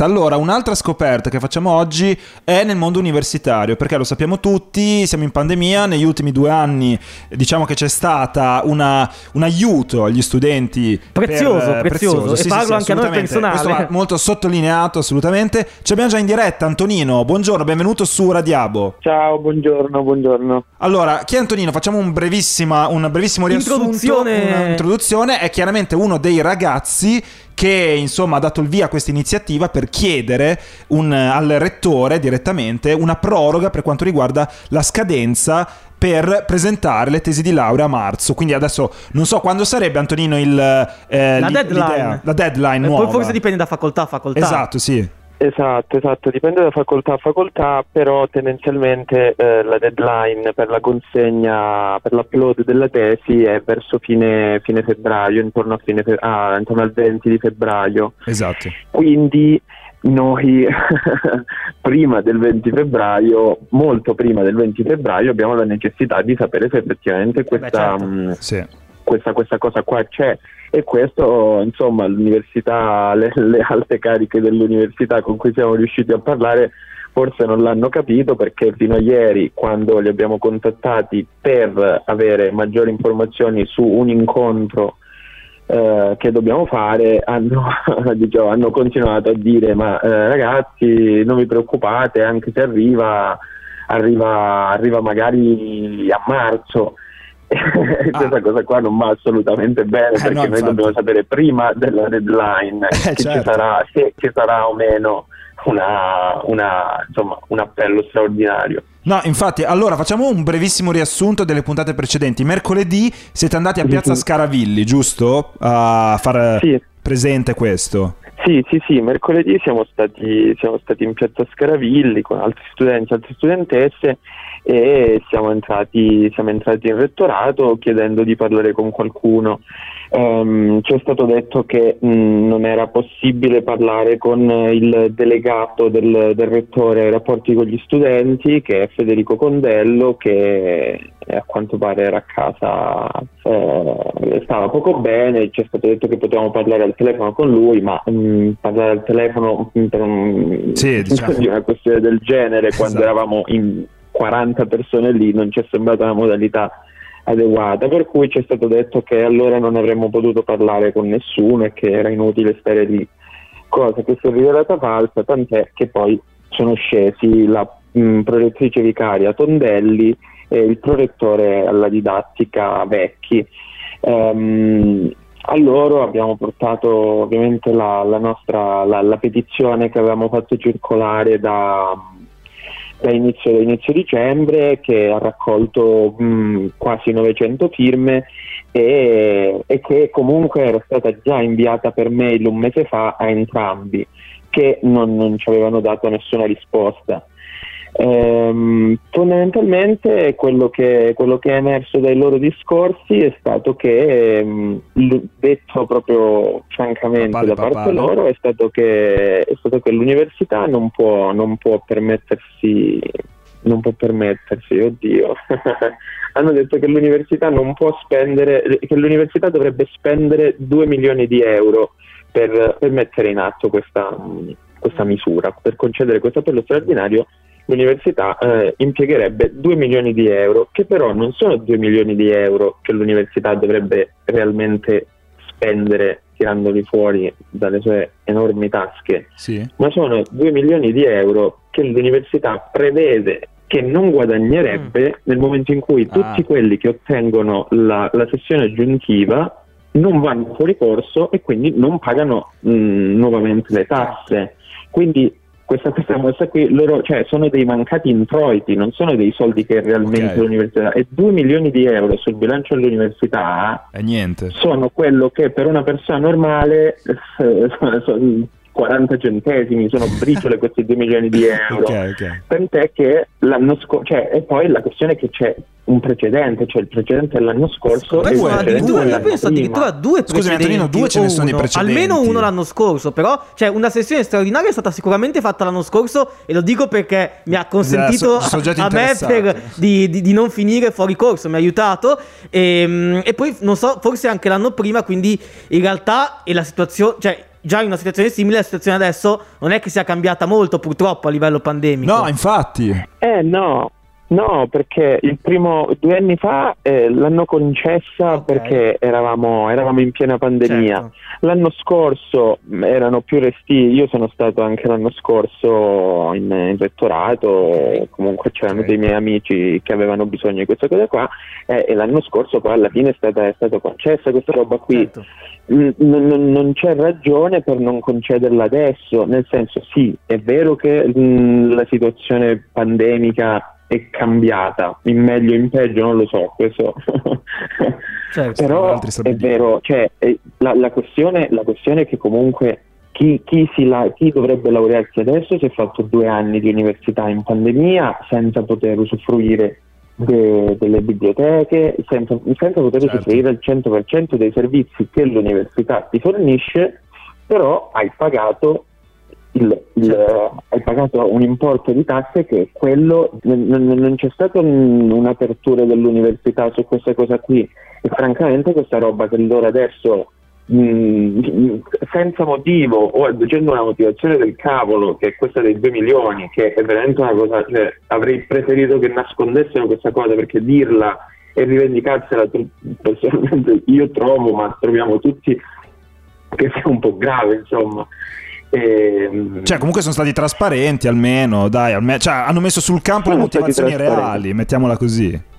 Allora, un'altra scoperta che facciamo oggi è nel mondo universitario, perché lo sappiamo tutti, siamo in pandemia, negli ultimi due anni diciamo che c'è stata una, un aiuto agli studenti. Prezioso, per, prezioso, prezioso. Sì, e parlo sì, anche a noi personale. Questo va molto sottolineato, assolutamente. Ci abbiamo già in diretta Antonino, buongiorno, benvenuto su Radiabo. Ciao, buongiorno, buongiorno. Allora, chi è Antonino? Facciamo un, brevissima, un brevissimo riassunto. Introduzione. Un'introduzione, è chiaramente uno dei ragazzi che insomma ha dato il via a questa iniziativa per chiedere un, al rettore direttamente una proroga per quanto riguarda la scadenza per presentare le tesi di laurea a marzo. Quindi adesso non so quando sarebbe Antonino il, eh, la, deadline. la deadline nuova. Poi forse dipende da facoltà a facoltà. Esatto, sì. Esatto, esatto, dipende da facoltà a facoltà, però tendenzialmente eh, la deadline per la consegna, per l'upload della tesi è verso fine, fine febbraio, intorno, fine fe- ah, intorno, al 20 di febbraio. Esatto. Quindi noi prima del 20 febbraio, molto prima del 20 febbraio, abbiamo la necessità di sapere se effettivamente questa, Beh, certo. mh, mm, sì. Questa, questa cosa qua c'è. E questo insomma l'università, le, le alte cariche dell'università con cui siamo riusciti a parlare forse non l'hanno capito perché fino a ieri quando li abbiamo contattati per avere maggiori informazioni su un incontro eh, che dobbiamo fare hanno, diciamo, hanno, continuato a dire ma eh, ragazzi non vi preoccupate anche se arriva, arriva, arriva magari a marzo questa ah. cosa qua non va assolutamente bene eh, perché no, noi dobbiamo sapere prima della deadline eh, certo. ci sarà, se ci sarà o meno una, una, insomma, un appello straordinario. No, infatti, allora facciamo un brevissimo riassunto delle puntate precedenti. Mercoledì siete andati a Piazza Scaravilli, giusto? A far sì. presente questo. Sì, sì, sì, mercoledì siamo stati, siamo stati in Piazza Scaravilli con altri studenti, altre studentesse e siamo entrati, siamo entrati in rettorato chiedendo di parlare con qualcuno. Um, ci è stato detto che mh, non era possibile parlare con il delegato del, del, rettore ai rapporti con gli studenti, che è Federico Condello, che a quanto pare era a casa, eh, stava poco bene, ci è stato detto che potevamo parlare al telefono con lui, ma mh, parlare al telefono per un, sì, diciamo. di una questione del genere, esatto. quando eravamo in 40 persone lì, non ci è sembrata una modalità adeguata, per cui ci è stato detto che allora non avremmo potuto parlare con nessuno e che era inutile stare lì, cosa che si è rivelata falsa, tant'è che poi sono scesi la mh, prorettrice vicaria Tondelli e il prorettore alla didattica Vecchi. Um, a loro abbiamo portato ovviamente la, la nostra la, la petizione che avevamo fatto circolare da, da inizio, da inizio dicembre che ha raccolto mh, quasi 900 firme e, e, che comunque era stata già inviata per mail un mese fa a entrambi che non, non ci avevano dato nessuna risposta. Ehm, fondamentalmente quello che, quello che, è emerso dai loro discorsi è stato che, ehm, detto proprio francamente papale, da parte papale. loro, è stato, che, è stato che l'università non può, non può permettersi non può permettersi, oddio, hanno detto che l'università non può spendere, che l'università dovrebbe spendere 2 milioni di euro per, per mettere in atto questa, questa misura, per concedere questo appello straordinario l'università eh, impiegherebbe 2 milioni di euro, che però non sono 2 milioni di euro che l'università dovrebbe realmente spendere tirandoli fuori dalle sue enormi tasche, sì. ma sono 2 milioni di euro che l'università prevede che non guadagnerebbe mm. nel momento in cui tutti ah. quelli che ottengono la, la, sessione aggiuntiva non vanno fuori corso e quindi non pagano mh, mm, nuovamente le tasse. Quindi questa, questa mossa qui loro, cioè, sono dei mancati introiti, non sono dei soldi che realmente okay. l'università e 2 milioni di euro sul bilancio dell'università è niente. sono quello che per una persona normale eh, 40 centesimi, sono briciole questi 2 milioni di euro. okay, okay. Tant'è che l'anno scorso, cioè, e poi la questione è che c'è un precedente, cioè il precedente dell'anno scorso. Ma sono addirittura, io penso addirittura due Scusami Antonino, due ce ne sono uno, i precedenti. Almeno uno l'anno scorso, però cioè, una sessione straordinaria è stata sicuramente fatta l'anno scorso e lo dico perché mi ha consentito so, so a me per, di, di, di, non finire fuori corso, mi ha aiutato e, ehm, e poi non so, forse anche l'anno prima, quindi in realtà è la situazione, cioè già in una situazione simile, la situazione adesso non è che sia cambiata molto purtroppo a livello pandemico. No, infatti. Eh no, No, perché il primo due anni fa eh, l'hanno concessa okay. perché eravamo, eravamo, in piena pandemia. Certo. L'anno scorso erano più resti, io sono stato anche l'anno scorso in, in rettorato, okay. comunque c'erano okay. dei miei amici che avevano bisogno di questa cosa qua eh, e l'anno scorso poi alla fine è stata, è stata concessa questa roba qui. Certo. N- n- non c'è ragione per non concederla adesso, nel senso sì, è vero che mh, la situazione pandemica è cambiata in meglio o in peggio, non lo so, questo. certo, però è vero, cioè, la, la, questione, la, questione, è che comunque chi, chi, la, chi, dovrebbe laurearsi adesso si è fatto due anni di università in pandemia senza poter usufruire de, delle biblioteche, senza, senza poter certo. usufruire al 100% dei servizi che l'università ti fornisce, però hai pagato il, il, certo. hai pagato un importo di tasse che quello, non, non c'è stata un, un'apertura dell'università su questa cosa qui e francamente questa roba che loro adesso mh, mm, senza motivo o aggiungendo una motivazione del cavolo che è questa dei 2 milioni che è veramente una cosa cioè, avrei preferito che nascondessero questa cosa perché dirla e rivendicarsela personalmente io trovo ma troviamo tutti che sia un po' grave insomma e, ehm, cioè, comunque sono stati trasparenti almeno, dai, almeno, cioè, hanno messo sul campo le motivazioni reali, mettiamola così.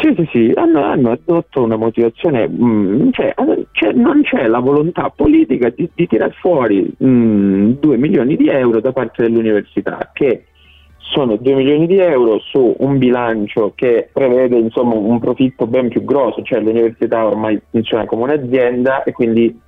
Sì, sì, sì, hanno, hanno adotto una motivazione, mh, mm, cioè, cioè, non c'è la volontà politica di, di tirar fuori mh, mm, 2 milioni di euro da parte dell'università, che sono 2 milioni di euro su un bilancio che prevede insomma, un profitto ben più grosso, cioè l'università ormai funziona come un'azienda e quindi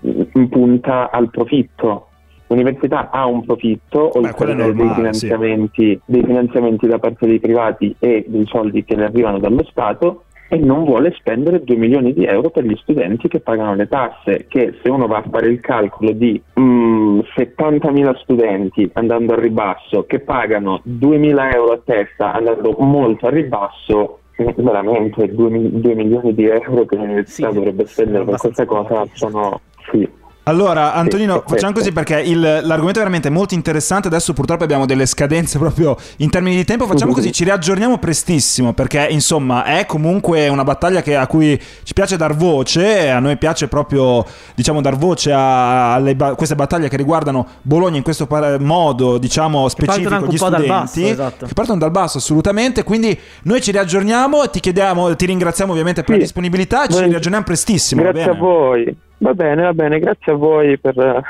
mh, mm, punta al profitto l'università ha un profitto oltre Beh, dei, finanziamenti, sì. dei finanziamenti da parte dei privati e dei soldi che ne arrivano dallo Stato e non vuole spendere 2 milioni di euro per gli studenti che pagano le tasse, che se uno va a fare il calcolo di mm, 70.000 studenti andando a ribasso che pagano 2.000 euro a testa andando molto a ribasso, veramente 2, 2 milioni di euro che l'università sì, dovrebbe spendere per questa cosa sono... Sì, allora, Antonino, facciamo così perché il, l'argomento è veramente molto interessante. Adesso purtroppo abbiamo delle scadenze proprio in termini di tempo. Facciamo così, ci riaggiorniamo prestissimo perché insomma è comunque una battaglia che, a cui ci piace dar voce. A noi piace proprio, diciamo, dar voce a, a ba- queste battaglie che riguardano Bologna in questo par- modo, diciamo, specifico. Gli studenti basso, esatto. che partono dal basso, assolutamente. Quindi noi ci riaggiorniamo. Ti chiediamo, ti ringraziamo ovviamente per sì. la disponibilità. Ci riaggiorniamo prestissimo. Grazie a voi. Va bene, va bene, grazie a voi per,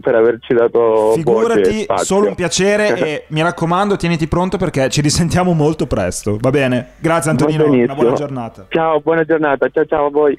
per averci dato Figurati, solo un piacere e mi raccomando, tieniti pronto perché ci risentiamo molto presto. Va bene? Grazie Antonino, buona giornata. Ciao, buona giornata, ciao ciao a voi.